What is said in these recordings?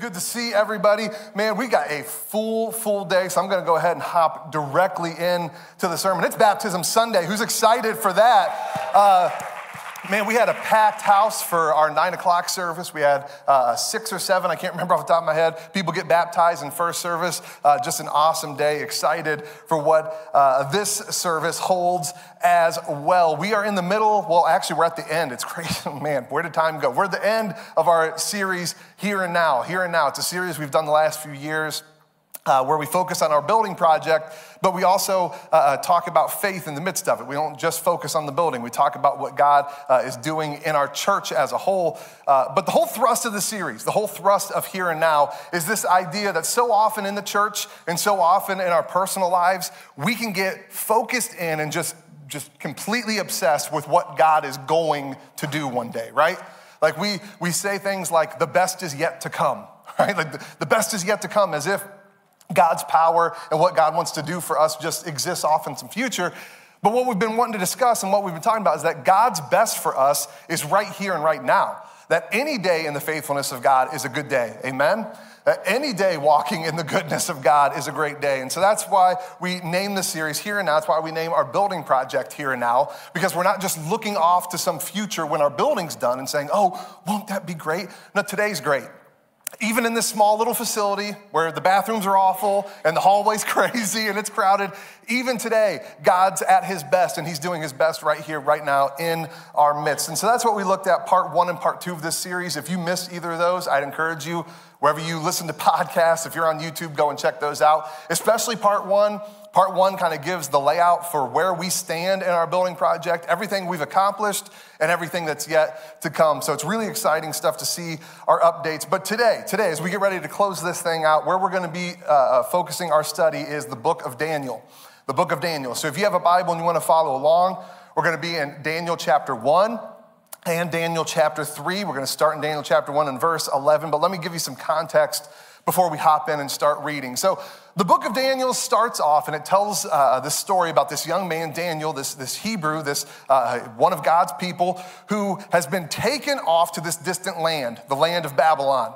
Good to see everybody. Man, we got a full, full day, so I'm going to go ahead and hop directly in to the sermon. It's Baptism Sunday. Who's excited for that? Uh, Man, we had a packed house for our nine o'clock service. We had uh, six or seven, I can't remember off the top of my head. People get baptized in first service. Uh, just an awesome day. Excited for what uh, this service holds as well. We are in the middle, well, actually, we're at the end. It's crazy. Man, where did time go? We're at the end of our series, Here and Now. Here and Now. It's a series we've done the last few years uh, where we focus on our building project, but we also uh, uh, talk about faith in the midst of it. We don't just focus on the building, we talk about what God uh, is doing in our church as a whole. Uh, but the whole thrust of the series, the whole thrust of Here and Now, is this idea that so often in the church and so often in our personal lives, we can get focused in and just, just completely obsessed with what God is going to do one day, right? Like we, we say things like, the best is yet to come, right? Like the, the best is yet to come, as if God's power and what God wants to do for us just exists off in some future. But what we've been wanting to discuss and what we've been talking about is that God's best for us is right here and right now. That any day in the faithfulness of God is a good day. Amen? That any day walking in the goodness of God is a great day. And so that's why we name the series Here and Now. That's why we name our building project Here and Now, because we're not just looking off to some future when our building's done and saying, oh, won't that be great? No, today's great even in this small little facility where the bathrooms are awful and the hallway's crazy and it's crowded, even today, God's at his best and he's doing his best right here, right now in our midst. And so that's what we looked at part one and part two of this series. If you missed either of those, I'd encourage you, wherever you listen to podcasts, if you're on YouTube, go and check those out, especially part one Part one kind of gives the layout for where we stand in our building project, everything we've accomplished, and everything that's yet to come. So it's really exciting stuff to see our updates. But today, today, as we get ready to close this thing out, where we're going to be uh, uh, focusing our study is the book of Daniel. The book of Daniel. So if you have a Bible and you want to follow along, we're going to be in Daniel chapter 1 and Daniel chapter 3. We're going to start in Daniel chapter 1 and verse 11. But let me give you some context before we hop in and start reading. So the book of Daniel starts off and it tells uh, this story about this young man, Daniel, this, this Hebrew, this uh, one of God's people, who has been taken off to this distant land, the land of Babylon.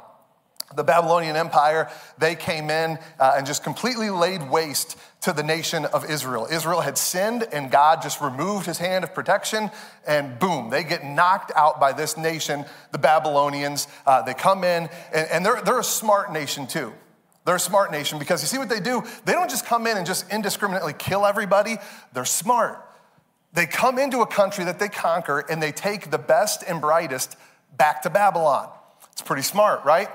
The Babylonian Empire, they came in uh, and just completely laid waste to the nation of Israel. Israel had sinned, and God just removed his hand of protection, and boom, they get knocked out by this nation, the Babylonians. Uh, they come in, and, and they're, they're a smart nation too. They're a smart nation because you see what they do? They don't just come in and just indiscriminately kill everybody, they're smart. They come into a country that they conquer and they take the best and brightest back to Babylon. It's pretty smart, right?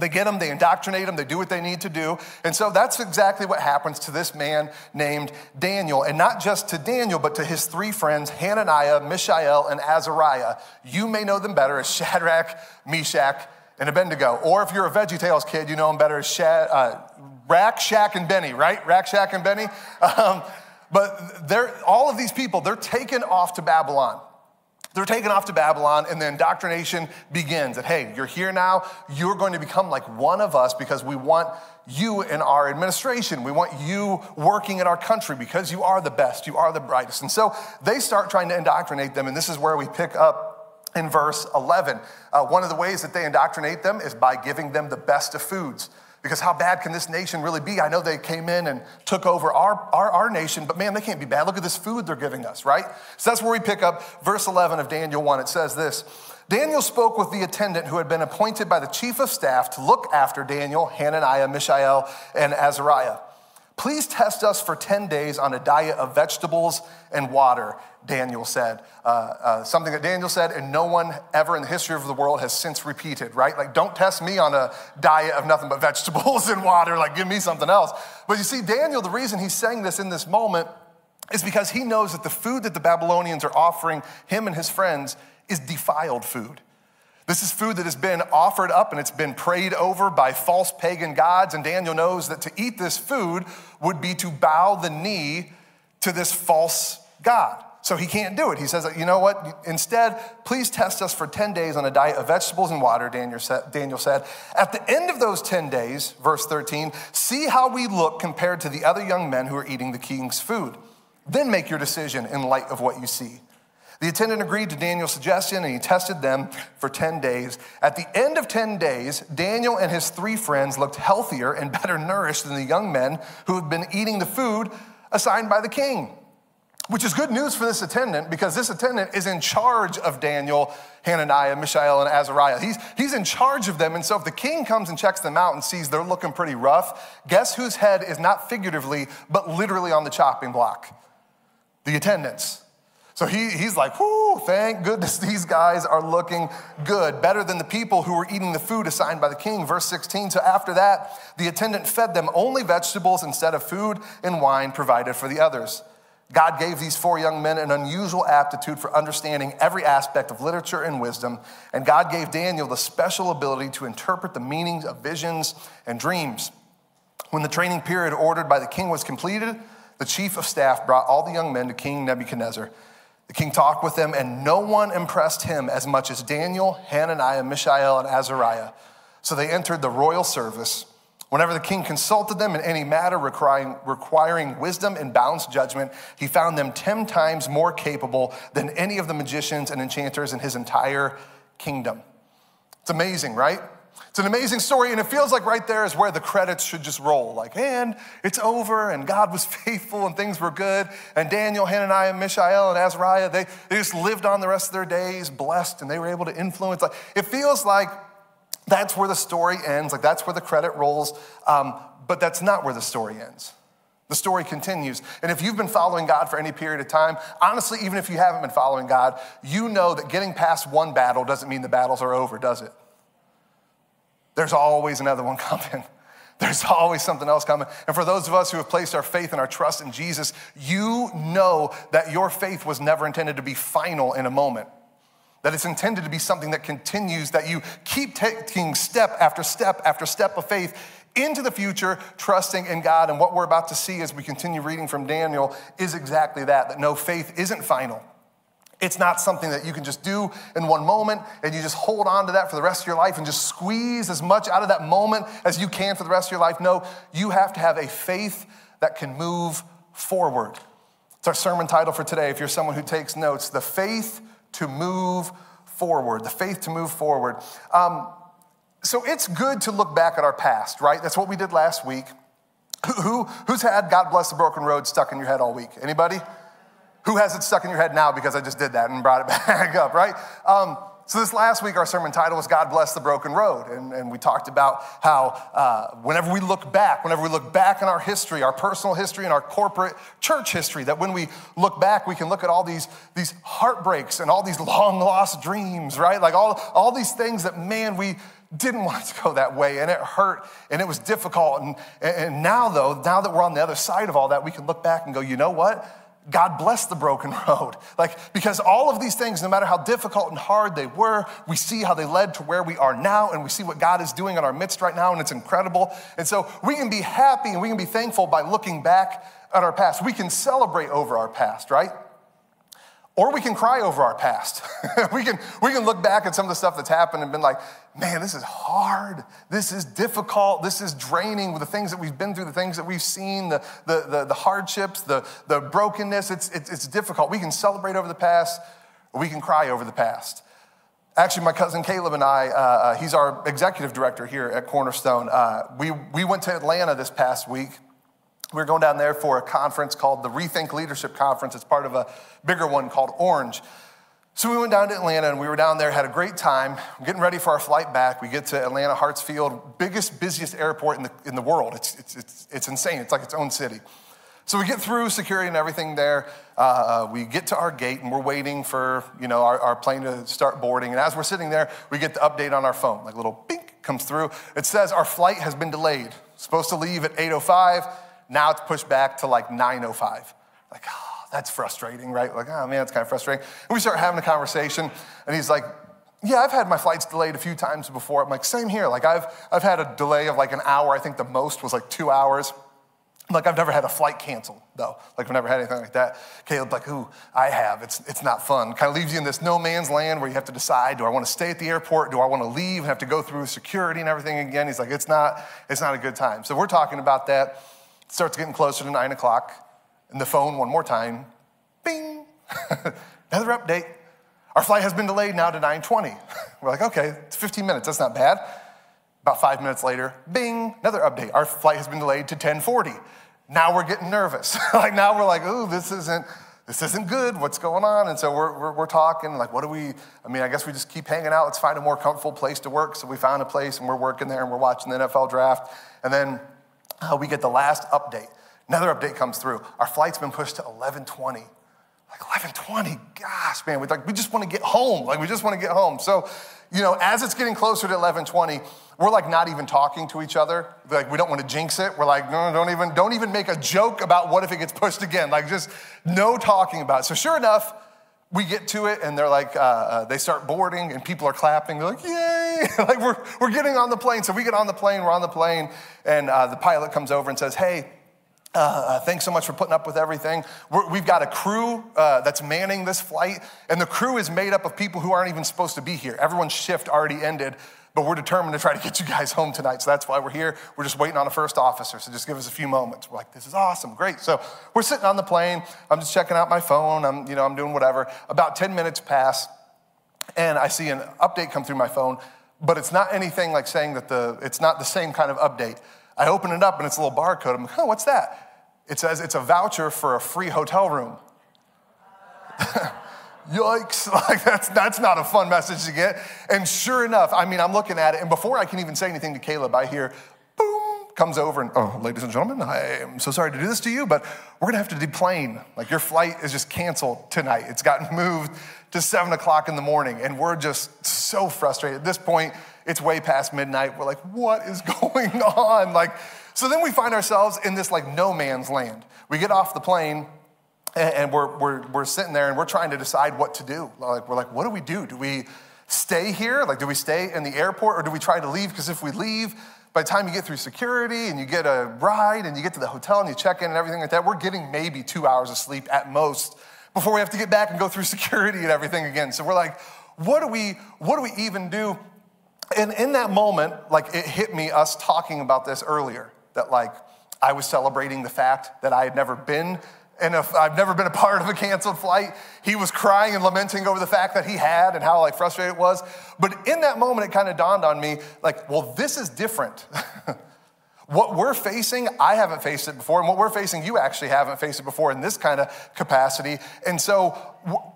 They get them, they indoctrinate them, they do what they need to do. And so that's exactly what happens to this man named Daniel. And not just to Daniel, but to his three friends, Hananiah, Mishael, and Azariah. You may know them better as Shadrach, Meshach, and Abednego. Or if you're a VeggieTales kid, you know them better as Shad, uh, Rack, Shack, and Benny, right? Rack, Shack, and Benny. Um, but they're, all of these people, they're taken off to Babylon. They're taken off to Babylon, and the indoctrination begins that, hey, you're here now. You're going to become like one of us because we want you in our administration. We want you working in our country because you are the best, you are the brightest. And so they start trying to indoctrinate them, and this is where we pick up in verse 11. Uh, one of the ways that they indoctrinate them is by giving them the best of foods. Because how bad can this nation really be? I know they came in and took over our, our, our nation, but man, they can't be bad. Look at this food they're giving us, right? So that's where we pick up verse 11 of Daniel 1. It says this Daniel spoke with the attendant who had been appointed by the chief of staff to look after Daniel, Hananiah, Mishael, and Azariah. Please test us for 10 days on a diet of vegetables and water, Daniel said. Uh, uh, something that Daniel said, and no one ever in the history of the world has since repeated, right? Like, don't test me on a diet of nothing but vegetables and water. Like, give me something else. But you see, Daniel, the reason he's saying this in this moment is because he knows that the food that the Babylonians are offering him and his friends is defiled food. This is food that has been offered up and it's been prayed over by false pagan gods. And Daniel knows that to eat this food would be to bow the knee to this false God. So he can't do it. He says, you know what? Instead, please test us for 10 days on a diet of vegetables and water, Daniel said. At the end of those 10 days, verse 13, see how we look compared to the other young men who are eating the king's food. Then make your decision in light of what you see. The attendant agreed to Daniel's suggestion and he tested them for 10 days. At the end of 10 days, Daniel and his three friends looked healthier and better nourished than the young men who had been eating the food assigned by the king. Which is good news for this attendant because this attendant is in charge of Daniel, Hananiah, Mishael, and Azariah. He's, he's in charge of them. And so if the king comes and checks them out and sees they're looking pretty rough, guess whose head is not figuratively, but literally on the chopping block? The attendants. So he, he's like, whoo, thank goodness these guys are looking good, better than the people who were eating the food assigned by the king. Verse 16. So after that, the attendant fed them only vegetables instead of food and wine provided for the others. God gave these four young men an unusual aptitude for understanding every aspect of literature and wisdom, and God gave Daniel the special ability to interpret the meanings of visions and dreams. When the training period ordered by the king was completed, the chief of staff brought all the young men to King Nebuchadnezzar. The king talked with them, and no one impressed him as much as Daniel, Hananiah, Mishael, and Azariah. So they entered the royal service. Whenever the king consulted them in any matter requiring, requiring wisdom and balanced judgment, he found them 10 times more capable than any of the magicians and enchanters in his entire kingdom. It's amazing, right? It's an amazing story, and it feels like right there is where the credits should just roll. Like, and it's over, and God was faithful, and things were good. And Daniel, Hananiah, Mishael, and Azariah, they, they just lived on the rest of their days blessed, and they were able to influence. Like, it feels like that's where the story ends, like that's where the credit rolls, um, but that's not where the story ends. The story continues. And if you've been following God for any period of time, honestly, even if you haven't been following God, you know that getting past one battle doesn't mean the battles are over, does it? There's always another one coming. There's always something else coming. And for those of us who have placed our faith and our trust in Jesus, you know that your faith was never intended to be final in a moment that it's intended to be something that continues, that you keep taking step after step after step of faith into the future, trusting in God. And what we're about to see as we continue reading from Daniel is exactly that that no, faith isn't final. It's not something that you can just do in one moment and you just hold on to that for the rest of your life and just squeeze as much out of that moment as you can for the rest of your life. No, you have to have a faith that can move forward. It's our sermon title for today. If you're someone who takes notes, the faith to move forward, the faith to move forward. Um, so it's good to look back at our past, right? That's what we did last week. Who, who's had God bless the broken road stuck in your head all week? Anybody? Who has it stuck in your head now because I just did that and brought it back up, right? Um, so, this last week, our sermon title was God Bless the Broken Road. And, and we talked about how uh, whenever we look back, whenever we look back in our history, our personal history and our corporate church history, that when we look back, we can look at all these, these heartbreaks and all these long lost dreams, right? Like all, all these things that, man, we didn't want to go that way and it hurt and it was difficult. And, and now, though, now that we're on the other side of all that, we can look back and go, you know what? God bless the broken road. Like, because all of these things, no matter how difficult and hard they were, we see how they led to where we are now, and we see what God is doing in our midst right now, and it's incredible. And so we can be happy and we can be thankful by looking back at our past. We can celebrate over our past, right? Or we can cry over our past. we, can, we can look back at some of the stuff that's happened and been like, man, this is hard. This is difficult. This is draining with the things that we've been through, the things that we've seen, the, the, the, the hardships, the, the brokenness. It's, it's, it's difficult. We can celebrate over the past, or we can cry over the past. Actually, my cousin Caleb and I, uh, uh he's our executive director here at Cornerstone. Uh, we, we went to Atlanta this past week we were going down there for a conference called the Rethink Leadership Conference. It's part of a bigger one called Orange. So we went down to Atlanta and we were down there, had a great time, getting ready for our flight back. We get to Atlanta Hartsfield, biggest, busiest airport in the, in the world. It's, it's, it's, it's insane. It's like its own city. So we get through security and everything there. Uh, we get to our gate and we're waiting for you know our, our, plane to start boarding. And as we're sitting there, we get the update on our phone. Like a little bink comes through. It says our flight has been delayed. Supposed to leave at 8:05. Now it's pushed back to like 9.05. Like, oh, that's frustrating, right? Like, oh man, it's kind of frustrating. And we start having a conversation, and he's like, yeah, I've had my flights delayed a few times before. I'm like, same here. Like, I've, I've had a delay of like an hour. I think the most was like two hours. Like I've never had a flight canceled though. Like I've never had anything like that. Caleb's like, ooh, I have. It's, it's not fun. Kind of leaves you in this no man's land where you have to decide, do I want to stay at the airport? Do I want to leave and have to go through security and everything again? He's like, it's not, it's not a good time. So we're talking about that. Starts getting closer to nine o'clock. And the phone one more time, bing, another update. Our flight has been delayed now to 9:20. We're like, okay, it's 15 minutes. That's not bad. About five minutes later, bing, another update. Our flight has been delayed to 1040. Now we're getting nervous. like now we're like, ooh, this isn't, this isn't good. What's going on? And so we're, we're, we're, talking, like, what do we, I mean, I guess we just keep hanging out. Let's find a more comfortable place to work. So we found a place and we're working there and we're watching the NFL draft. And then uh, we get the last update. Another update comes through. Our flight's been pushed to 1120. Like 1120, gosh, man, we like we just want to get home. Like we just want to get home. So, you know, as it's getting closer to 1120, we're like not even talking to each other. Like we don't want to jinx it. We're like, no, don't even, don't even make a joke about what if it gets pushed again. Like just no talking about it. So sure enough, we get to it and they're like, uh, uh, they start boarding and people are clapping. They're like, yay! like we're, we're getting on the plane. So we get on the plane, we're on the plane, and uh, the pilot comes over and says, hey, uh, uh, thanks so much for putting up with everything. we have got a crew uh, that's manning this flight, and the crew is made up of people who aren't even supposed to be here. Everyone's shift already ended, but we're determined to try to get you guys home tonight. So that's why we're here. We're just waiting on a first officer, so just give us a few moments. We're like, this is awesome, great. So we're sitting on the plane. I'm just checking out my phone. I'm, you know, I'm doing whatever. About 10 minutes pass, and I see an update come through my phone, but it's not anything like saying that the, it's not the same kind of update. I open it up and it's a little barcode. I'm like, oh, what's that? It says it's a voucher for a free hotel room. Yikes, like that's, that's not a fun message to get. And sure enough, I mean, I'm looking at it, and before I can even say anything to Caleb, I hear, boom, comes over, and oh, ladies and gentlemen, I am so sorry to do this to you, but we're gonna have to deplane. Like your flight is just canceled tonight. It's gotten moved to seven o'clock in the morning, and we're just so frustrated. At this point, it's way past midnight. We're like, what is going on? Like, so then we find ourselves in this like no man's land. We get off the plane and we're, we're, we're sitting there and we're trying to decide what to do. Like, we're like, what do we do? Do we stay here? Like, do we stay in the airport or do we try to leave? Because if we leave, by the time you get through security and you get a ride and you get to the hotel and you check in and everything like that, we're getting maybe two hours of sleep at most before we have to get back and go through security and everything again. So we're like, what do we, what do we even do? And in that moment, like it hit me, us talking about this earlier, that like I was celebrating the fact that I had never been and if I've never been a part of a canceled flight, he was crying and lamenting over the fact that he had and how like frustrated it was. But in that moment, it kind of dawned on me, like, well, this is different. what we're facing, I haven't faced it before, and what we're facing, you actually haven't faced it before in this kind of capacity. And so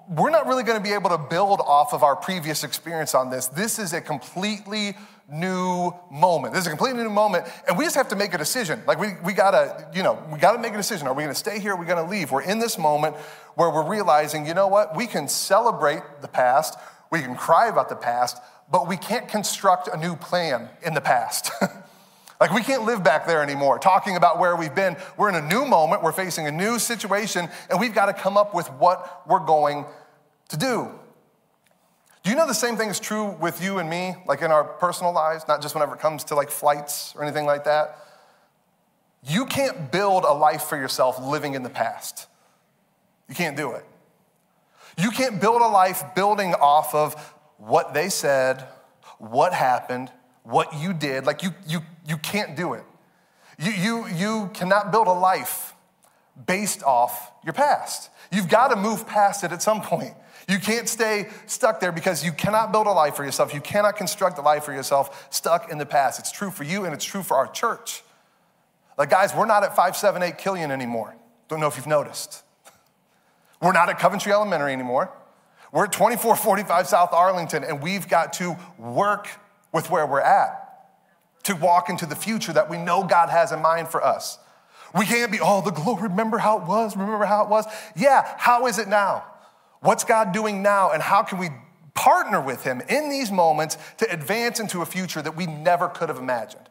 we're not really going to be able to build off of our previous experience on this. This is a completely new moment. This is a completely new moment, and we just have to make a decision. Like we, we gotta, you know, we gotta make a decision. Are we gonna stay here? Are we gonna leave? We're in this moment where we're realizing, you know what? We can celebrate the past, we can cry about the past, but we can't construct a new plan in the past. like we can't live back there anymore, talking about where we've been. We're in a new moment, we're facing a new situation, and we've got to come up with what we're going to do. Do you know the same thing is true with you and me, like in our personal lives, not just whenever it comes to like flights or anything like that? You can't build a life for yourself living in the past. You can't do it. You can't build a life building off of what they said, what happened, what you did. Like you, you, you can't do it. You, you, you cannot build a life based off your past. You've got to move past it at some point. You can't stay stuck there because you cannot build a life for yourself. You cannot construct a life for yourself stuck in the past. It's true for you and it's true for our church. Like, guys, we're not at 578 Killian anymore. Don't know if you've noticed. We're not at Coventry Elementary anymore. We're at 2445 South Arlington, and we've got to work with where we're at to walk into the future that we know God has in mind for us. We can't be, oh, the glory, remember how it was, remember how it was. Yeah, how is it now? What's God doing now, and how can we partner with Him in these moments to advance into a future that we never could have imagined?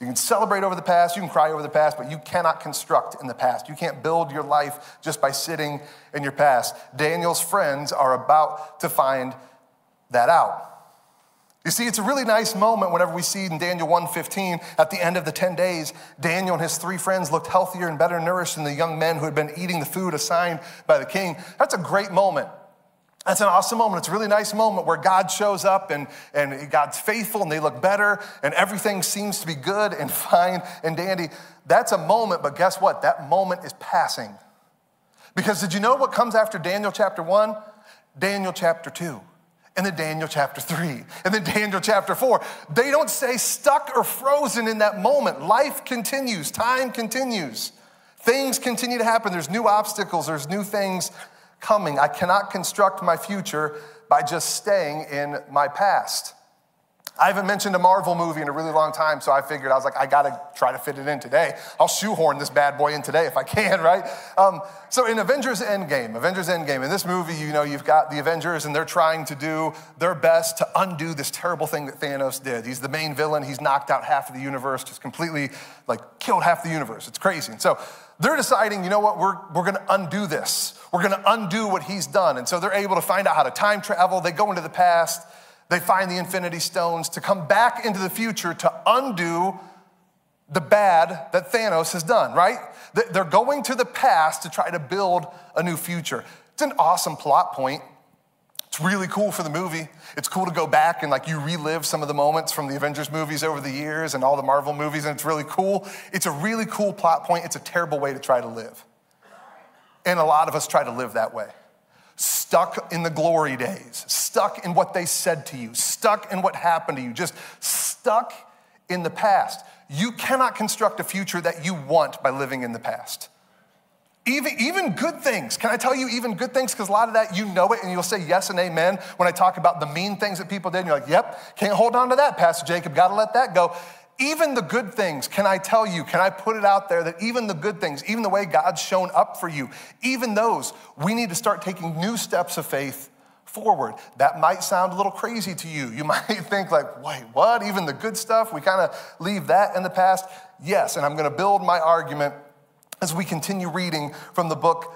You can celebrate over the past, you can cry over the past, but you cannot construct in the past. You can't build your life just by sitting in your past. Daniel's friends are about to find that out. You see, it's a really nice moment whenever we see in Daniel 1:15 at the end of the 10 days, Daniel and his three friends looked healthier and better nourished than the young men who had been eating the food assigned by the king. That's a great moment. That's an awesome moment. It's a really nice moment where God shows up and, and God's faithful and they look better and everything seems to be good and fine and dandy. That's a moment, but guess what? That moment is passing. Because did you know what comes after Daniel chapter 1? Daniel chapter 2 and then Daniel chapter 3, and then Daniel chapter 4. They don't say stuck or frozen in that moment. Life continues, time continues. Things continue to happen. There's new obstacles, there's new things coming. I cannot construct my future by just staying in my past. I haven't mentioned a Marvel movie in a really long time, so I figured I was like, I gotta try to fit it in today. I'll shoehorn this bad boy in today if I can, right? Um, so in Avengers Endgame, Avengers Endgame, in this movie, you know, you've got the Avengers and they're trying to do their best to undo this terrible thing that Thanos did. He's the main villain. He's knocked out half of the universe, just completely like killed half the universe. It's crazy. And so they're deciding, you know what, we're, we're gonna undo this. We're gonna undo what he's done. And so they're able to find out how to time travel. They go into the past they find the infinity stones to come back into the future to undo the bad that Thanos has done, right? They're going to the past to try to build a new future. It's an awesome plot point. It's really cool for the movie. It's cool to go back and like you relive some of the moments from the Avengers movies over the years and all the Marvel movies, and it's really cool. It's a really cool plot point. It's a terrible way to try to live. And a lot of us try to live that way stuck in the glory days, stuck in what they said to you, stuck in what happened to you, just stuck in the past. You cannot construct a future that you want by living in the past. Even, even good things. Can I tell you even good things? Because a lot of that, you know it, and you'll say yes and amen when I talk about the mean things that people did. And you're like, yep, can't hold on to that, Pastor Jacob, gotta let that go even the good things, can I tell you, can I put it out there that even the good things, even the way God's shown up for you, even those, we need to start taking new steps of faith forward. That might sound a little crazy to you. You might think, like, wait, what? Even the good stuff? We kind of leave that in the past? Yes, and I'm going to build my argument as we continue reading from the book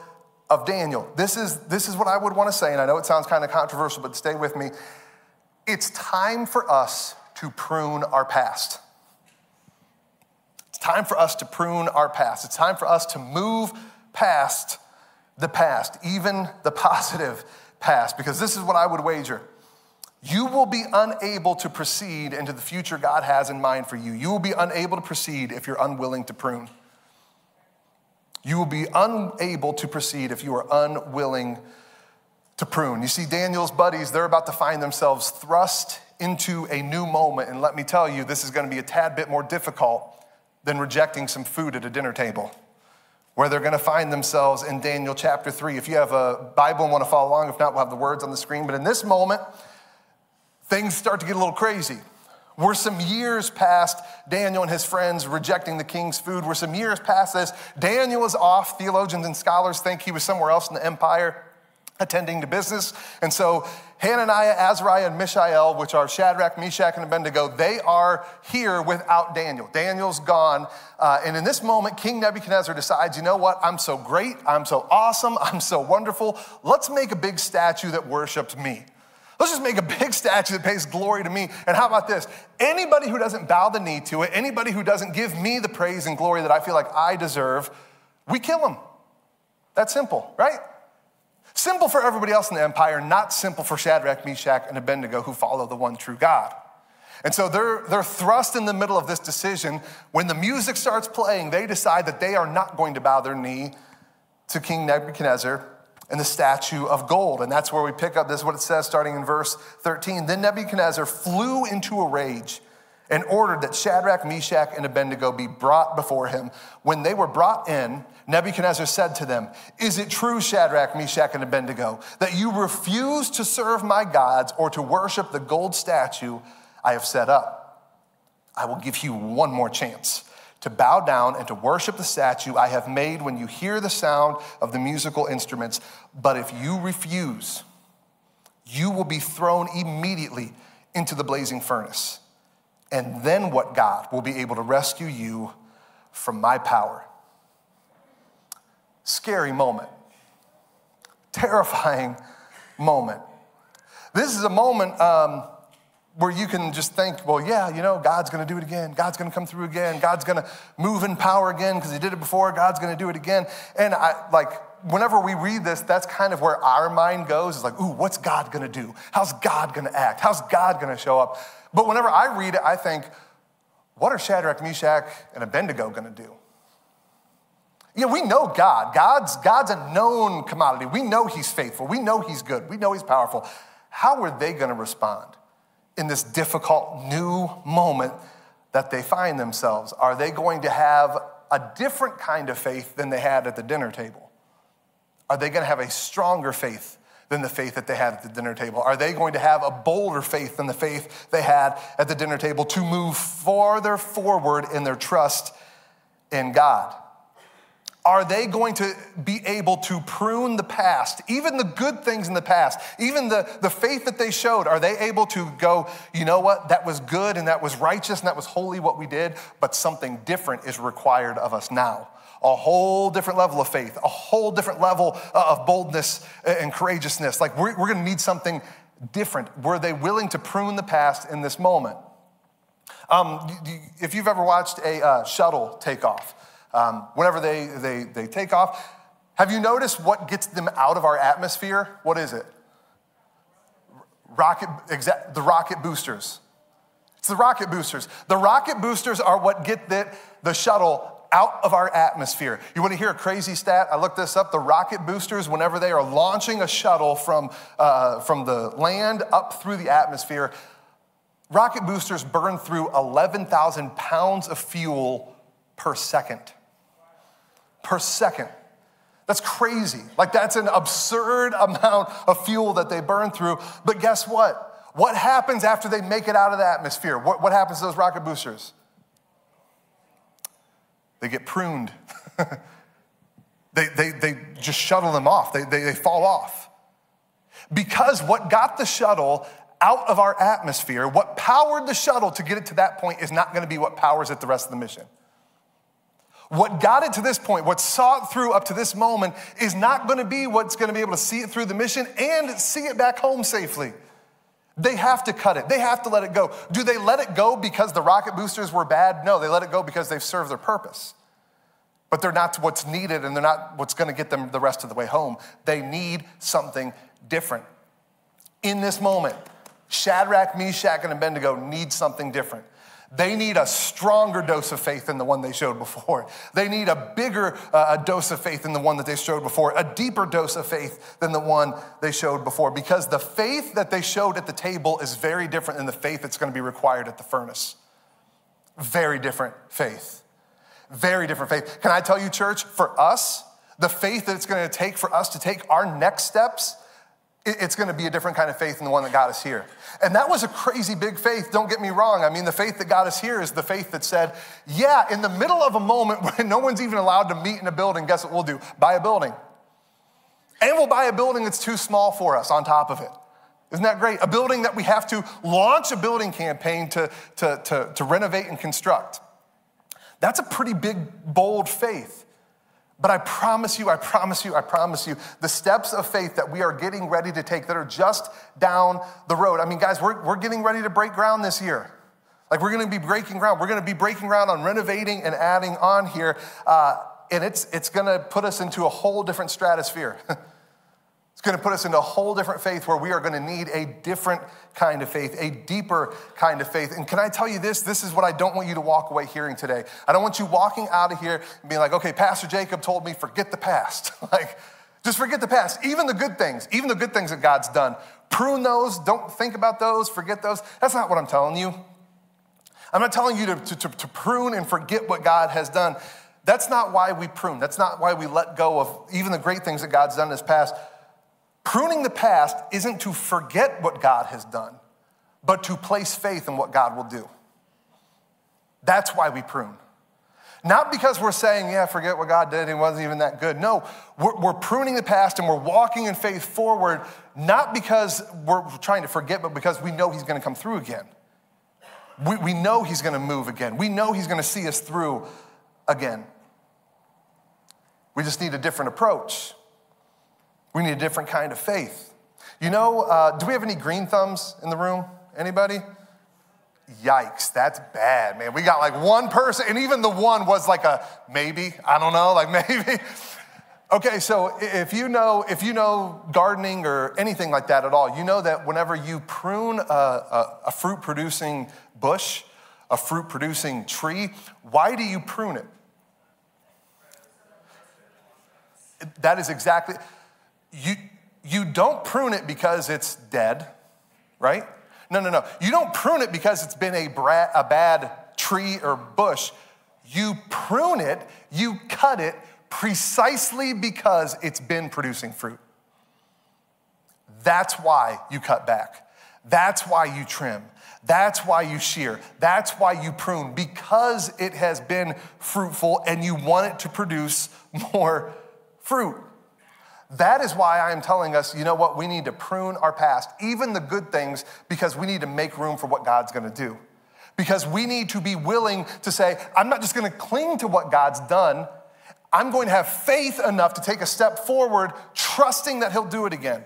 of Daniel. This is, this is what I would want to say, and I know it sounds kind of controversial, but stay with me. It's time for us to prune our past. It's time for us to prune our past. It's time for us to move past the past, even the positive past, because this is what I would wager. You will be unable to proceed into the future God has in mind for you. You will be unable to proceed if you're unwilling to prune. You will be unable to proceed if you are unwilling to prune. You see, Daniel's buddies, they're about to find themselves thrust into a new moment. And let me tell you, this is going to be a tad bit more difficult than rejecting some food at a dinner table, where they're going to find themselves in Daniel chapter 3. If you have a Bible and want to follow along, if not, we'll have the words on the screen. But in this moment, things start to get a little crazy. We're some years past Daniel and his friends rejecting the king's food. We're some years past this. Daniel is off. Theologians and scholars think he was somewhere else in the empire attending to business. And so Hananiah, Azariah, and Mishael, which are Shadrach, Meshach, and Abednego, they are here without Daniel. Daniel's gone. Uh, and in this moment, King Nebuchadnezzar decides, you know what? I'm so great. I'm so awesome. I'm so wonderful. Let's make a big statue that worships me. Let's just make a big statue that pays glory to me. And how about this? Anybody who doesn't bow the knee to it, anybody who doesn't give me the praise and glory that I feel like I deserve, we kill them. That's simple, right? Simple for everybody else in the empire, not simple for Shadrach, Meshach, and Abednego who follow the one true God. And so they're, they're thrust in the middle of this decision. When the music starts playing, they decide that they are not going to bow their knee to King Nebuchadnezzar and the statue of gold. And that's where we pick up this, is what it says starting in verse 13. Then Nebuchadnezzar flew into a rage and ordered that Shadrach, Meshach, and Abednego be brought before him. When they were brought in, Nebuchadnezzar said to them, Is it true, Shadrach, Meshach, and Abednego, that you refuse to serve my gods or to worship the gold statue I have set up? I will give you one more chance to bow down and to worship the statue I have made when you hear the sound of the musical instruments. But if you refuse, you will be thrown immediately into the blazing furnace. And then what God will be able to rescue you from my power scary moment, terrifying moment. This is a moment um, where you can just think, well, yeah, you know, God's gonna do it again. God's gonna come through again. God's gonna move in power again because he did it before. God's gonna do it again. And I like, whenever we read this, that's kind of where our mind goes. It's like, ooh, what's God gonna do? How's God gonna act? How's God gonna show up? But whenever I read it, I think, what are Shadrach, Meshach, and Abednego gonna do? Yeah, we know God. God's, God's a known commodity. We know He's faithful. We know He's good. We know He's powerful. How are they gonna respond? in this difficult new moment that they find themselves? Are they going to have a different kind of faith than they had at the dinner table? Are they going to have a stronger faith than the faith that they had at the dinner table? Are they going to have a bolder faith than the faith they had at the dinner table to move farther forward in their trust in God? are they going to be able to prune the past, even the good things in the past, even the, the faith that they showed? Are they able to go, you know what, that was good and that was righteous and that was holy what we did, but something different is required of us now? A whole different level of faith, a whole different level of boldness and courageousness. Like we're, we're gonna need something different. Were they willing to prune the past in this moment? Um, if you've ever watched a uh, shuttle take off, um, whenever they, they, they take off. Have you noticed what gets them out of our atmosphere? What is it? Rocket, exa- the rocket boosters. It's the rocket boosters. The rocket boosters are what get the, the shuttle out of our atmosphere. You want to hear a crazy stat? I looked this up. The rocket boosters, whenever they are launching a shuttle from, uh, from the land up through the atmosphere, rocket boosters burn through 11,000 pounds of fuel per second per second. That's crazy. Like, that's an absurd amount of fuel that they burn through. But guess what? What happens after they make it out of the atmosphere? What, what happens to those rocket boosters? They get pruned. they, they, they just shuttle them off, they, they, they fall off. Because what got the shuttle out of our atmosphere, what powered the shuttle to get it to that point, is not going to be what powers it the rest of the mission. What got it to this point, what saw it through up to this moment, is not going to be what's going to be able to see it through the mission and see it back home safely. They have to cut it. They have to let it go. Do they let it go because the rocket boosters were bad? No, they let it go because they've served their purpose. But they're not what's needed and they're not what's going to get them the rest of the way home. They need something different. In this moment, Shadrach, Meshach, and Abednego need something different. They need a stronger dose of faith than the one they showed before. They need a bigger uh, dose of faith than the one that they showed before, a deeper dose of faith than the one they showed before, because the faith that they showed at the table is very different than the faith that's going to be required at the furnace. Very different faith. Very different faith. Can I tell you, church, for us, the faith that it's going to take for us to take our next steps it's going to be a different kind of faith than the one that got us here. And that was a crazy big faith, don't get me wrong. I mean, the faith that got us here is the faith that said, yeah, in the middle of a moment when no one's even allowed to meet in a building, guess what we'll do? Buy a building. And we'll buy a building that's too small for us on top of it. Isn't that great? A building that we have to launch a building campaign to, to, to, to renovate and construct. That's a pretty big, bold faith. But I promise you, I promise you, I promise you, the steps of faith that we are getting ready to take that are just down the road. I mean, guys, we're, we're getting ready to break ground this year. Like, we're gonna be breaking ground. We're gonna be breaking ground on renovating and adding on here. Uh, and it's, it's gonna put us into a whole different stratosphere. Going to put us into a whole different faith where we are going to need a different kind of faith, a deeper kind of faith. And can I tell you this? This is what I don't want you to walk away hearing today. I don't want you walking out of here and being like, okay, Pastor Jacob told me, forget the past. like, just forget the past. Even the good things, even the good things that God's done. Prune those, don't think about those, forget those. That's not what I'm telling you. I'm not telling you to, to, to prune and forget what God has done. That's not why we prune. That's not why we let go of even the great things that God's done in His past. Pruning the past isn't to forget what God has done, but to place faith in what God will do. That's why we prune. Not because we're saying, yeah, forget what God did, it wasn't even that good. No, we're, we're, pruning the past and we're walking in faith forward, not because we're trying to forget, but because we know He's gonna come through again. We, we know He's gonna move again. We know He's gonna see us through again. We just need a different approach. We need a different kind of faith. You know, uh, do we have any green thumbs in the room? Anybody? Yikes, that's bad, man. We got like one person, and even the one was like a maybe, I don't know, like maybe. Okay, so if you know if you know gardening or anything like that at all, you know that whenever you prune a, a, a fruit producing bush, a fruit producing tree, why do you prune it? That is exactly you you don't prune it because it's dead, right? No, no, no. You don't prune it because it's been a, bra- a bad tree or bush. You prune it, you cut it precisely because it's been producing fruit. That's why you cut back. That's why you trim. That's why you shear. That's why you prune, because it has been fruitful and you want it to produce more fruit. That is why I am telling us, you know what, we need to prune our past, even the good things, because we need to make room for what God's gonna do. Because we need to be willing to say, I'm not just gonna cling to what God's done, I'm going to have faith enough to take a step forward, trusting that He'll do it again.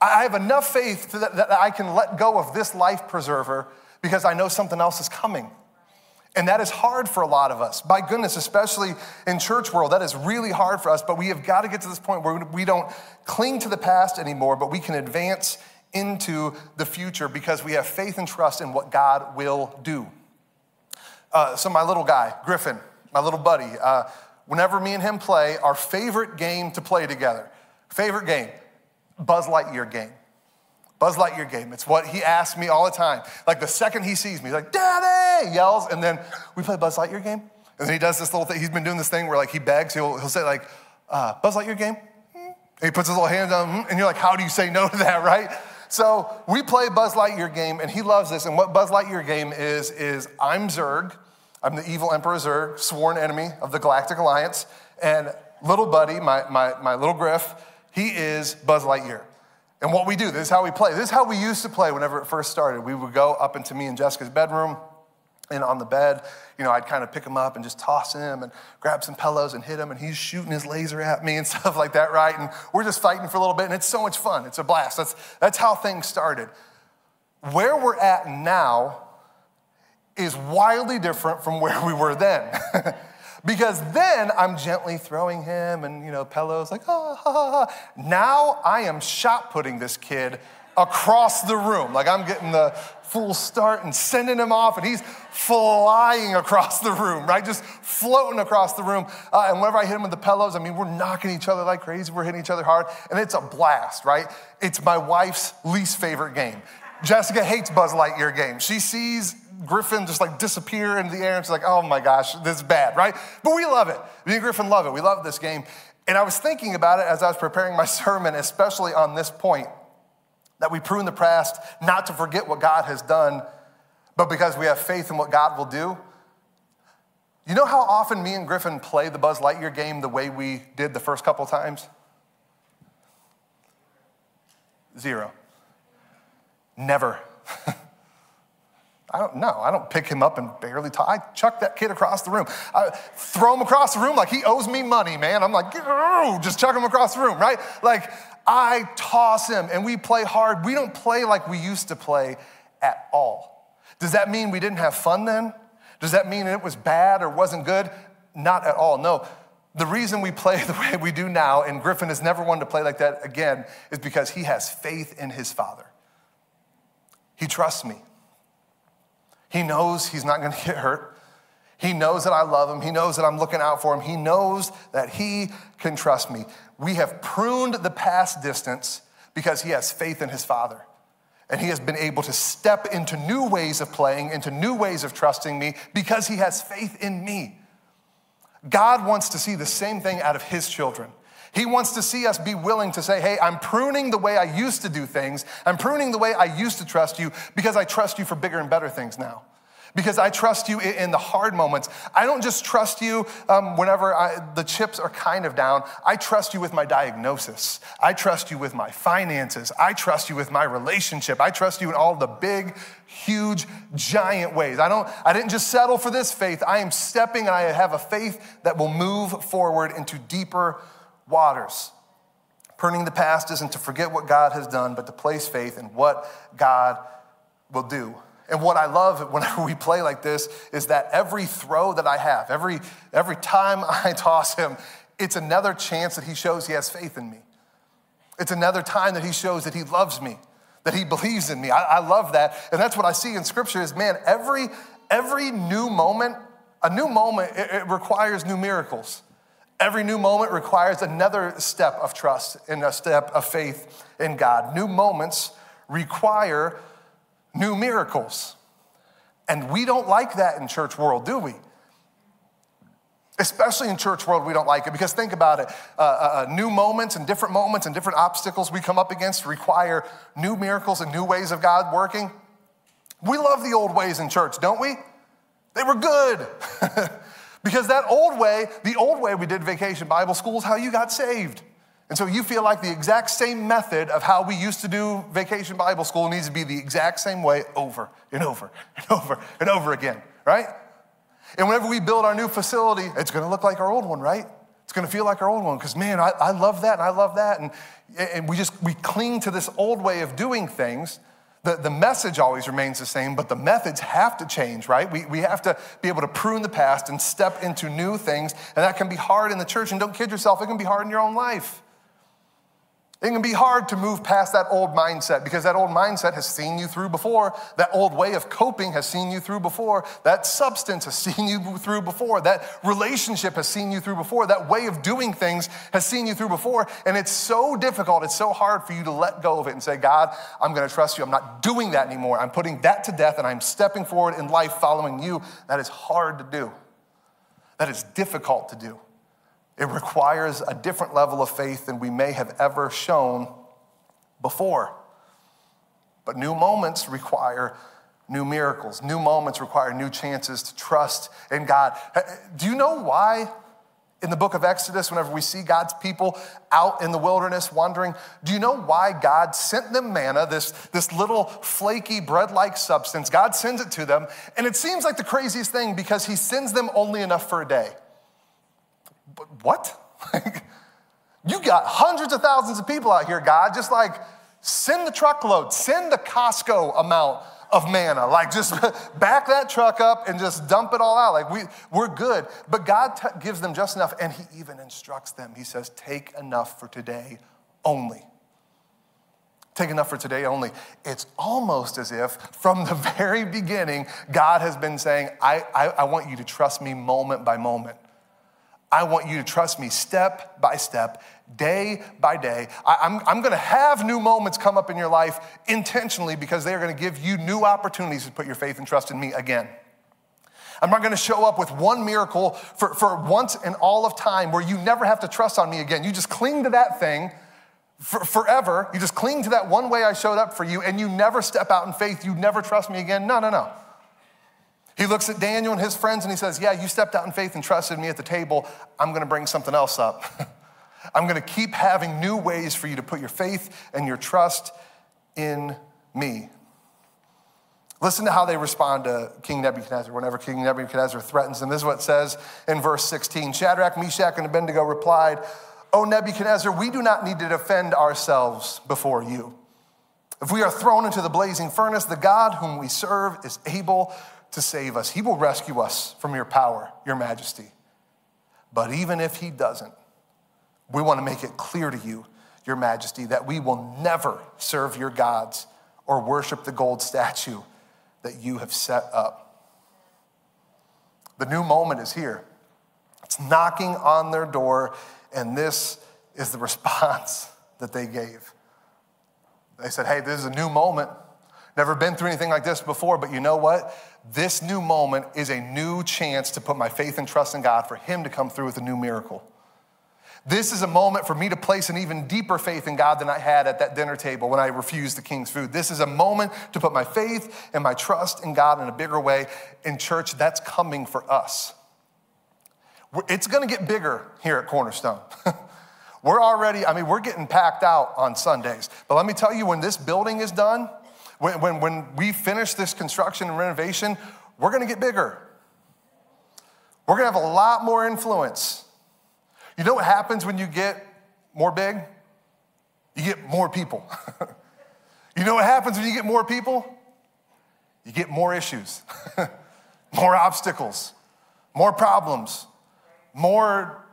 I have enough faith that, that I can let go of this life preserver because I know something else is coming. And that is hard for a lot of us. By goodness, especially in church world, that is really hard for us. But we have got to get to this point where we don't cling to the past anymore, but we can advance into the future because we have faith and trust in what God will do. Uh, so my little guy, Griffin, my little buddy, uh, whenever me and him play, our favorite game to play together, favorite game, Buzz Lightyear game. Buzz Lightyear game. It's what he asks me all the time. Like the second he sees me, he's like, Daddy, yells, and then we play Buzz Lightyear game. And then he does this little thing. He's been doing this thing where like he begs. He'll, he'll say like, uh, Buzz Lightyear game? And he puts his little hands on, and you're like, how do you say no to that, right? So we play Buzz Lightyear game, and he loves this. And what Buzz Lightyear game is, is I'm Zurg. I'm the evil Emperor Zurg, sworn enemy of the Galactic Alliance. And little buddy, my, my, my little Griff, he is Buzz Lightyear. And what we do, this is how we play. This is how we used to play whenever it first started. We would go up into me and Jessica's bedroom, and on the bed, you know, I'd kind of pick him up and just toss him and grab some pillows and hit him, and he's shooting his laser at me and stuff like that, right? And we're just fighting for a little bit, and it's so much fun. It's a blast. That's, that's how things started. Where we're at now is wildly different from where we were then. Because then I'm gently throwing him and, you know, pillows like, ah, ha, ha, ha. Now I am shot putting this kid across the room. Like I'm getting the full start and sending him off, and he's flying across the room, right? Just floating across the room. Uh, and whenever I hit him with the pillows, I mean, we're knocking each other like crazy. We're hitting each other hard, and it's a blast, right? It's my wife's least favorite game. Jessica hates Buzz Lightyear games. She sees Griffin just like disappear into the air and she's like, oh my gosh, this is bad, right? But we love it. Me and Griffin love it. We love this game. And I was thinking about it as I was preparing my sermon, especially on this point that we prune the past not to forget what God has done, but because we have faith in what God will do. You know how often me and Griffin play the Buzz Lightyear game the way we did the first couple times? Zero. Never. I don't know. I don't pick him up and barely talk. I chuck that kid across the room. I throw him across the room like he owes me money, man. I'm like, just chuck him across the room, right? Like I toss him and we play hard. We don't play like we used to play at all. Does that mean we didn't have fun then? Does that mean it was bad or wasn't good? Not at all. No. The reason we play the way we do now, and Griffin has never wanted to play like that again, is because he has faith in his father. He trusts me. He knows he's not going to get hurt. He knows that I love him. He knows that I'm looking out for him. He knows that he can trust me. We have pruned the past distance because he has faith in his father. And he has been able to step into new ways of playing, into new ways of trusting me because he has faith in me. God wants to see the same thing out of his children. He wants to see us be willing to say, hey, I'm pruning the way I used to do things. I'm pruning the way I used to trust you because I trust you for bigger and better things now. Because I trust you in the hard moments. I don't just trust you um, whenever I, the chips are kind of down. I trust you with my diagnosis. I trust you with my finances. I trust you with my relationship. I trust you in all the big, huge, giant ways. I don't. I didn't just settle for this faith. I am stepping, and I have a faith that will move forward into deeper waters. Pruning the past isn't to forget what God has done, but to place faith in what God will do. And what I love whenever we play like this is that every throw that I have, every, every time I toss him, it's another chance that he shows he has faith in me. It's another time that he shows that he loves me, that he believes in me. I, I love that. And that's what I see in scripture is, man, every, every new moment, a new moment, it, it requires new miracles. Every new moment requires another step of trust and a step of faith in God. New moments require new miracles. And we don't like that in church world, do we? Especially in church world, we don't like it because think about it. Uh, uh, uh, new moments and different moments and different obstacles we come up against require new miracles and new ways of God working. We love the old ways in church, don't we? They were good. because that old way, the old way we did vacation Bible school is how you got saved. And so you feel like the exact same method of how we used to do vacation Bible school needs to be the exact same way over and over and over and over again, right? And whenever we build our new facility, it's gonna look like our old one, right? It's gonna feel like our old one because, man, I, I love that and I love that. And, and we just, we cling to this old way of doing things. The, the message always remains the same, but the methods have to change, right? We, we have to be able to prune the past and step into new things. And that can be hard in the church. And don't kid yourself, it can be hard in your own life. It can be hard to move past that old mindset because that old mindset has seen you through before. That old way of coping has seen you through before. That substance has seen you through before. That relationship has seen you through before. That way of doing things has seen you through before. And it's so difficult, it's so hard for you to let go of it and say, God, I'm going to trust you. I'm not doing that anymore. I'm putting that to death and I'm stepping forward in life following you. That is hard to do. That is difficult to do. It requires a different level of faith than we may have ever shown before. But new moments require new miracles. New moments require new chances to trust in God. Do you know why in the book of Exodus, whenever we see God's people out in the wilderness wandering, do you know why God sent them manna, this, this little flaky bread like substance? God sends it to them, and it seems like the craziest thing because He sends them only enough for a day. But what? you got hundreds of thousands of people out here, God. Just like send the truckload, send the Costco amount of manna. Like just back that truck up and just dump it all out. Like we, we're good. But God t- gives them just enough. And He even instructs them. He says, take enough for today only. Take enough for today only. It's almost as if from the very beginning, God has been saying, I, I, I want you to trust me moment by moment. I want you to trust me step by step, day by day. I, am I'm, I'm to have new moments come up in your life intentionally because they are to give you new opportunities to put your faith and trust in me again. I'm not to show up with one miracle for, for once in all of time where you never have to trust on me again. You just cling to that thing for, forever. You just cling to that one way I showed up for you and you never step out in faith. You never trust me again. No, no, no. He looks at Daniel and his friends and he says, Yeah, you stepped out in faith and trusted me at the table. I'm going to bring something else up. I'm going to keep having new ways for you to put your faith and your trust in me. Listen to how they respond to King Nebuchadnezzar whenever King Nebuchadnezzar threatens them. This is what it says in verse 16 Shadrach, Meshach, and Abednego replied, O Nebuchadnezzar, we do not need to defend ourselves before you. If we are thrown into the blazing furnace, the God whom we serve is able to save us. He will rescue us from your power, your majesty. But even if he doesn't, we want to make it clear to you, your majesty, that we will never serve your gods or worship the gold statue that you have set up. The new moment is here. It's knocking on their door, and this is the response that they gave. They said, Hey, this is a new moment. Never been through anything like this before, but you know what? This new moment is a new chance to put my faith and trust in God for Him to come through with a new miracle. This is a moment for me to place an even deeper faith in God than I had at that dinner table when I refused the king's food. This is a moment to put my faith and my trust in God in a bigger way. In church, that's coming for us. It's gonna get bigger here at Cornerstone. we're already, I mean, we're getting packed out on Sundays. But let me tell you, when this building is done, when, when, when we finish this construction and renovation, we're gonna get bigger. We're gonna have a lot more influence. You know what happens when you get more big? You get more people. you know what happens when you get more people? you get more issues, more obstacles, more problems, more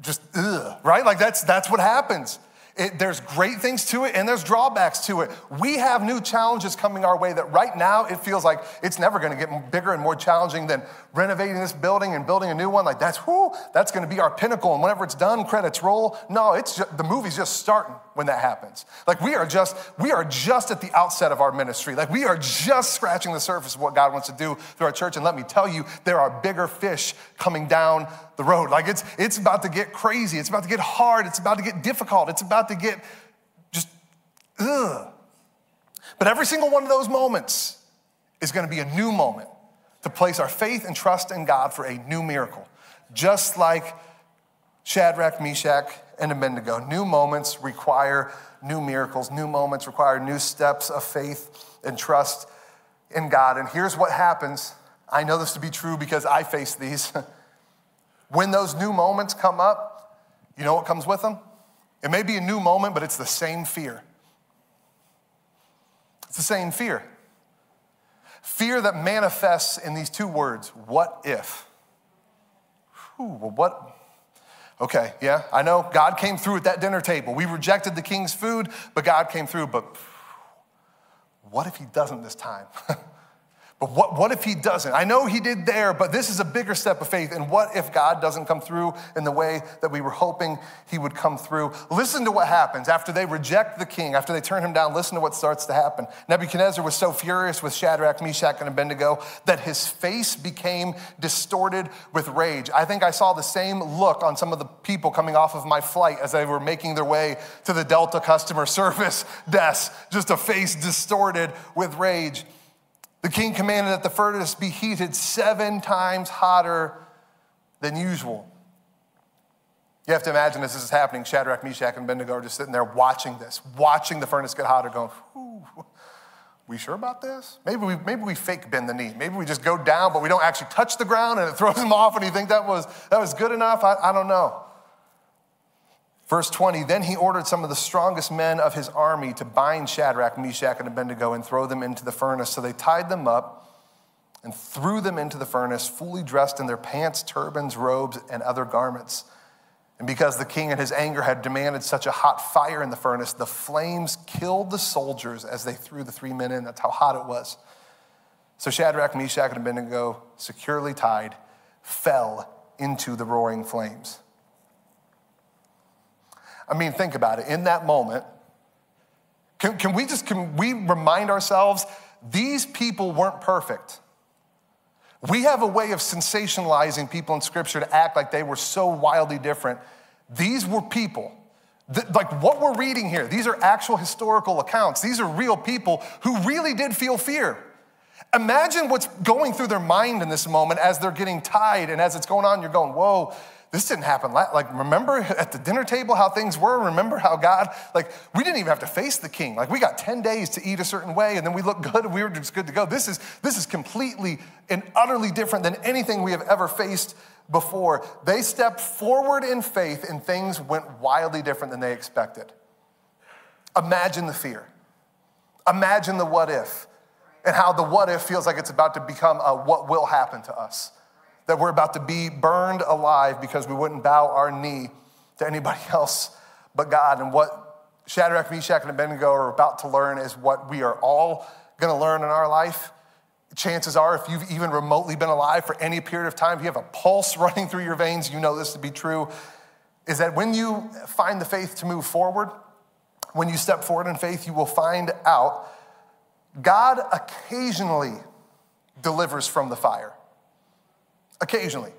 just ugh, right? Like that's that's what happens. It, there's great things to it and there's drawbacks to it. We have new challenges coming our way that right now it feels like it's never going to get bigger and more challenging than renovating this building and building a new one. Like that's whoo, that's going to be our pinnacle. And whenever it's done, credits roll. No, it's just, the movie's just starting when that happens. Like we are just we are just at the outset of our ministry. Like we are just scratching the surface of what God wants to do through our church. And let me tell you, there are bigger fish coming down the road. Like it's it's about to get crazy. It's about to get hard. It's about to get difficult. It's about to get just, ugh. But every single one of those moments is going to be a new moment to place our faith and trust in God for a new miracle. Just like Shadrach, Meshach, and Abednego. New moments require new miracles. New moments require new steps of faith and trust in God. And here's what happens. I know this to be true because I face these. when those new moments come up, you know what comes with them? It may be a new moment, but it's the same fear. It's the same fear. Fear that manifests in these two words what if? Whew, well, what? Okay, yeah, I know God came through at that dinner table. We rejected the king's food, but God came through. But what if he doesn't this time? But what, what if he doesn't? I know he did there, but this is a bigger step of faith. And what if God doesn't come through in the way that we were hoping he would come through? Listen to what happens after they reject the king, after they turn him down. Listen to what starts to happen. Nebuchadnezzar was so furious with Shadrach, Meshach, and Abednego that his face became distorted with rage. I think I saw the same look on some of the people coming off of my flight as they were making their way to the Delta customer service desk, just a face distorted with rage. The king commanded that the furnace be heated seven times hotter than usual. You have to imagine as this is happening, Shadrach, Meshach, and Abednego are just sitting there watching this, watching the furnace get hotter, going, we sure about this? Maybe we, maybe we fake bend the knee. Maybe we just go down, but we don't actually touch the ground and it throws them off and you think that was, that was good enough? I, I don't know. Verse 20, then he ordered some of the strongest men of his army to bind Shadrach, Meshach, and Abednego and throw them into the furnace. So they tied them up and threw them into the furnace, fully dressed in their pants, turbans, robes, and other garments. And because the king in his anger had demanded such a hot fire in the furnace, the flames killed the soldiers as they threw the three men in. That's how hot it was. So Shadrach, Meshach, and Abednego, securely tied, fell into the roaring flames. I mean, think about it. In that moment, can, can we just can we remind ourselves these people weren't perfect? We have a way of sensationalizing people in scripture to act like they were so wildly different. These were people. like what we're reading here, these are actual historical accounts. These are real people who really did feel fear. Imagine what's going through their mind in this moment as they're getting tied and as it's going on, you're going, whoa, this didn't happen. Like, remember at the dinner table how things were? Remember how God, like, we didn't even have to face the king. Like, we got 10 days to eat a certain way and then we looked good and we were just good to go. This is, this is completely and utterly different than anything we have ever faced before. They stepped forward in faith and things went wildly different than they expected. Imagine the fear. Imagine the what if and how the what if feels like it's about to become a what will happen to us that we're about to be burned alive because we wouldn't bow our knee to anybody else but God. And what Shadrach, Meshach, and Abednego are about to learn is what we are all going to learn in our life. Chances are, if you've even remotely been alive for any period of time, if you have a pulse running through your veins, you know this to be true, is that when you find the faith to move forward, when you step forward in faith, you will find out God occasionally delivers from the fire. Occasionally.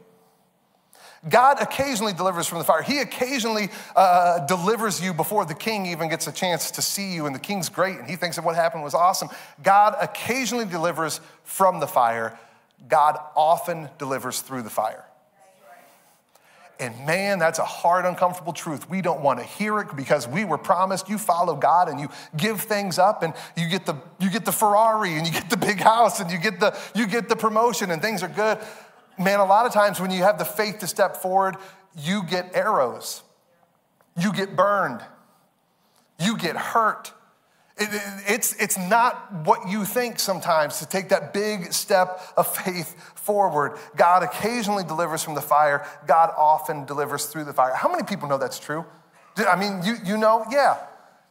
God occasionally delivers from the fire. He occasionally uh, delivers you before the king even gets a chance to see you, and the king's great, and he thinks that what happened was awesome. God occasionally delivers from the fire. God often delivers through the fire. And man, that's a hard, uncomfortable truth. We don't want to hear it because we were promised you follow God and you give things up and you get the you get the Ferrari and you get the big house and you get the you get the promotion and things are good man, a lot of times when you have the faith to step forward, you get arrows, you get burned, you get hurt. It, it, it's, it's not what you think sometimes to take that big step of faith forward. God occasionally delivers from the fire, God often delivers through the fire. How many people know that's true? I mean, you, you know, yeah.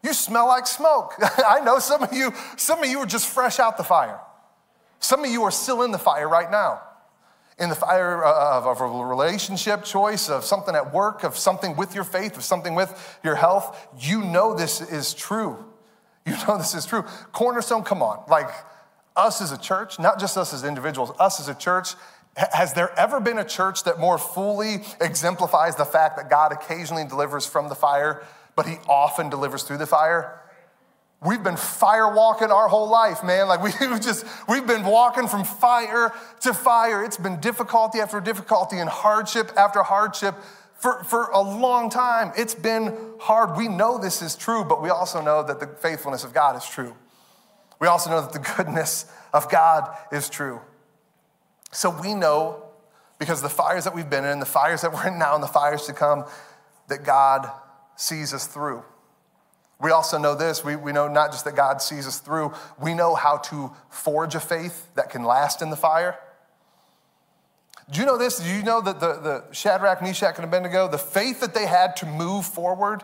You smell like smoke. I know some of you, some of you are just fresh out the fire. Some of you are still in the fire right now. In the fire uh, of, of a relationship choice, of something at work, of something with your faith, of something with your health. You know this is true. You know this is true. Cornerstone, come on. Like us as a church, not just us as individuals, us as a church, has there ever been a church that more fully exemplifies the fact that God occasionally delivers from the fire, but he often delivers through the fire? We've been fire walking our whole life, man. Like we've just, we've been walking from fire to fire. It's been difficulty after difficulty and hardship after hardship for, for a long time. It's been hard. We know this is true, but we also know that the faithfulness of God is true. We also know that the goodness of God is true. So we know, because the fires that we've been in, the fires that we're in now, and the fires to come, that God sees us through. We also know this we, we know not just that God sees us through, we know how to forge a faith that can last in the fire. Do you know this? Do you know that the, the Shadrach, Meshach, and Abednego, the faith that they had to move forward,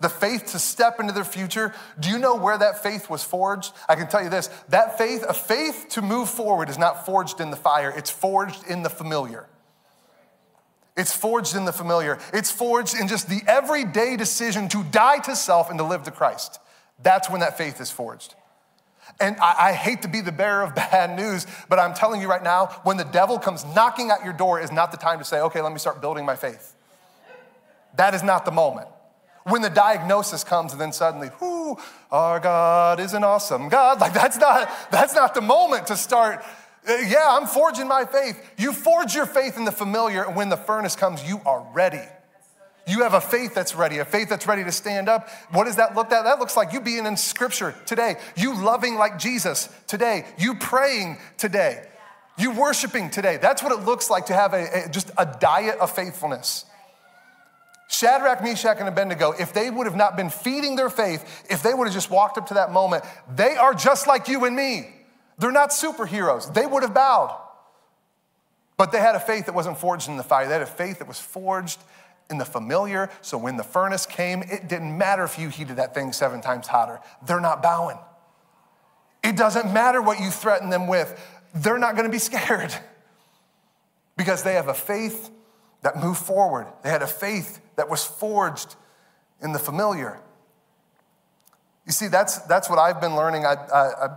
the faith to step into their future, do you know where that faith was forged? I can tell you this that faith, a faith to move forward, is not forged in the fire, it's forged in the familiar. It's forged in the familiar. It's forged in just the everyday decision to die to self and to live to Christ. That's when that faith is forged. And I, I, hate to be the bearer of bad news, but I'm telling you right now, when the devil comes knocking at your door, is not the time to say, okay, let me start building my faith. That is not the moment. When the diagnosis comes and then suddenly, whoo, our God is an awesome God. Like that's not, that's not the moment to start. Yeah, I'm forging my faith. You forge your faith in the familiar, and when the furnace comes, you are ready. You have a faith that's ready, a faith that's ready to stand up. What does that look like? That looks like you being in scripture today, you loving like Jesus today, you praying today, you worshiping today. That's what it looks like to have a, a just a diet of faithfulness. Shadrach, Meshach, and Abednego, if they would have not been feeding their faith, if they would have just walked up to that moment, they are just like you and me. They're not superheroes. They would have bowed. But they had a faith that wasn't forged in the fire. They had a faith that was forged in the familiar. So when the furnace came, it didn't matter if you heated that thing seven times hotter. They're not bowing. It doesn't matter what you threaten them with, they're not going to be scared because they have a faith that moved forward. They had a faith that was forged in the familiar. You see, that's, that's what I've been learning I, I, I,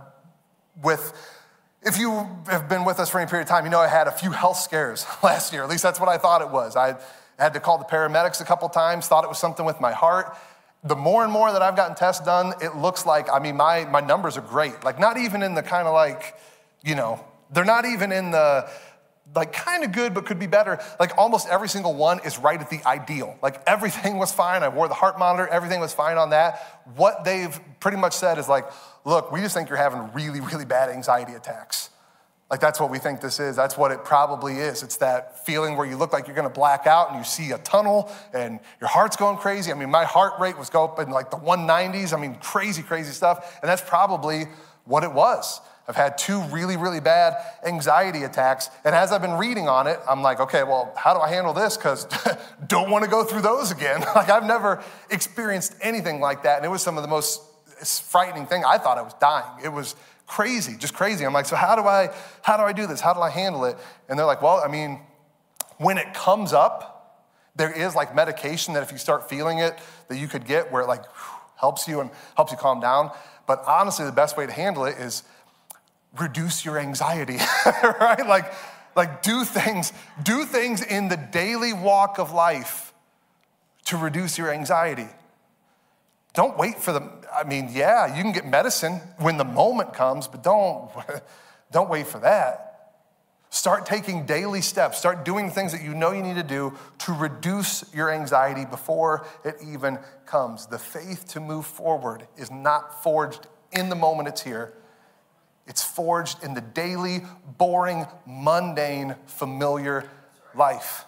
with. If you have been with us for any period of time, you know I had a few health scares last year. At least that's what I thought it was. I had to call the paramedics a couple times, thought it was something with my heart. The more and more that I've gotten tests done, it looks like, I mean, my, my numbers are great. Like, not even in the kind of like, you know, they're not even in the, like kind of good but could be better like almost every single one is right at the ideal like everything was fine i wore the heart monitor everything was fine on that what they've pretty much said is like look we just think you're having really really bad anxiety attacks like, that's what we think this is. That's what it probably is. It's that feeling where you look like you're gonna black out and you see a tunnel and your heart's going crazy. I mean, my heart rate was going up in like the 190s. I mean, crazy, crazy stuff. And that's probably what it was. I've had two really, really bad anxiety attacks. And as I've been reading on it, I'm like, okay, well, how do I handle this? Because don't want to go through those again. like, I've never experienced anything like that. And it was some of the most frightening thing. I thought I was dying. It was crazy, just crazy. I'm like, so how do I, how do I do this? How do I handle it? And they're like, well, I mean, when it comes up, there is like medication that if you start feeling it, that you could get where it like helps you and helps you calm down. But honestly, the best way to handle it is reduce your anxiety, right? Like, like do things, do things in the daily walk of life to reduce your anxiety. Don't wait for the, I mean, yeah, you can get medicine when the moment comes, but don't, don't wait for that. Start taking daily steps. Start doing things that you know you need to do to reduce your anxiety before it even comes. The faith to move forward is not forged in the moment it's here. It's forged in the daily, boring, mundane, familiar life.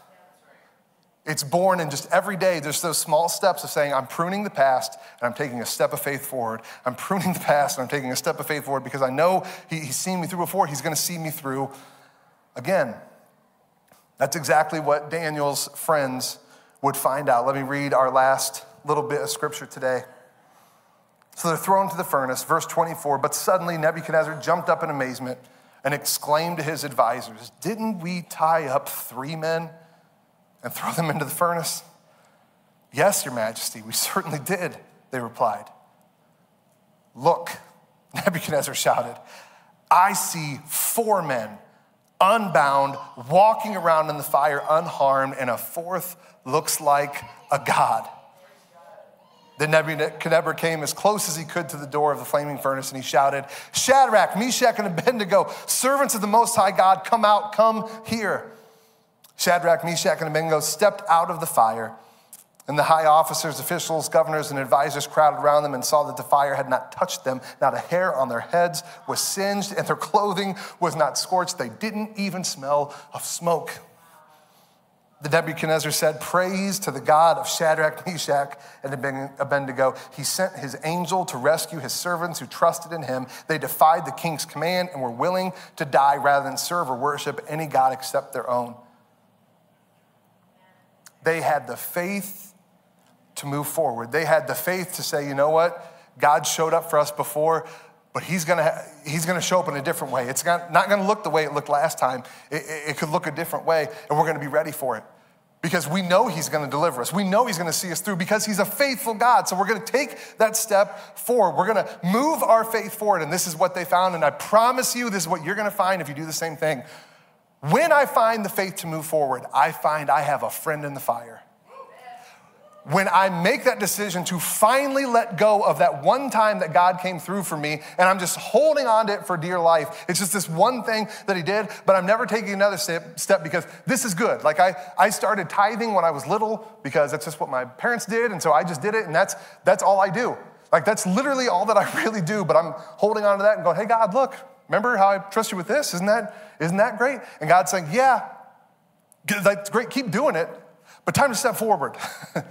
It's born in just every day. There's those small steps of saying, I'm pruning the past and I'm taking a step of faith forward. I'm pruning the past and I'm taking a step of faith forward because I know he, He's seen me through before. He's going to see me through again. That's exactly what Daniel's friends would find out. Let me read our last little bit of scripture today. So they're thrown to the furnace, verse 24. But suddenly Nebuchadnezzar jumped up in amazement and exclaimed to his advisors, Didn't we tie up three men and throw them into the furnace? Yes, Your Majesty, we certainly did, they replied. Look, Nebuchadnezzar shouted, I see four men unbound, walking around in the fire unharmed, and a fourth looks like a god. Then Nebuchadnezzar came as close as he could to the door of the flaming furnace and he shouted, Shadrach, Meshach, and Abednego, servants of the Most High God, come out, come here. Shadrach, Meshach, and Abednego stepped out of the fire. And the high officers, officials, governors, and advisors crowded around them and saw that the fire had not touched them. Not a hair on their heads was singed, and their clothing was not scorched. They didn't even smell of smoke. The Nebuchadnezzar said, Praise to the God of Shadrach, Meshach, and Abednego. He sent his angel to rescue his servants who trusted in him. They defied the king's command and were willing to die rather than serve or worship any God except their own. They had the faith to move forward. They had the faith to say, you know what? God showed up for us before, but he's gonna, he's gonna show up in a different way. It's not, gonna look the way it looked last time. It, it, it could look a different way, and we're gonna be ready for it. Because we know he's gonna deliver us. We know he's gonna see us through because he's a faithful God. So we're gonna take that step forward. We're gonna move our faith forward, and this is what they found. And I promise you, this is what you're gonna find if you do the same thing. When I find the faith to move forward, I find I have a friend in the fire when I make that decision to finally let go of that one time that God came through for me, and I'm just holding on to it for dear life. It's just this one thing that He did, but I'm never taking another step, step because this is good. Like I, I started tithing when I was little because that's just what my parents did, and so I just did it, and that's that's all I do. Like that's literally all that I really do. But I'm holding on to that and going, "Hey God, look, remember how I trust you with this? Isn't that isn't that great?" And God's saying, "Yeah, that's great. Keep doing it, but time to step forward."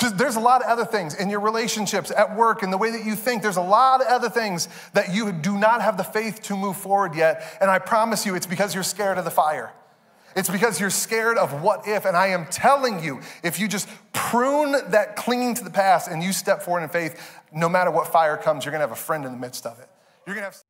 Because there's a lot of other things in your relationships, at work, in the way that you think. There's a lot of other things that you do not have the faith to move forward yet. And I promise you, it's because you're scared of the fire. It's because you're scared of what if. And I am telling you, if you just prune that clinging to the past and you step forward in faith, no matter what fire comes, you're going to have a friend in the midst of it. You're going to have.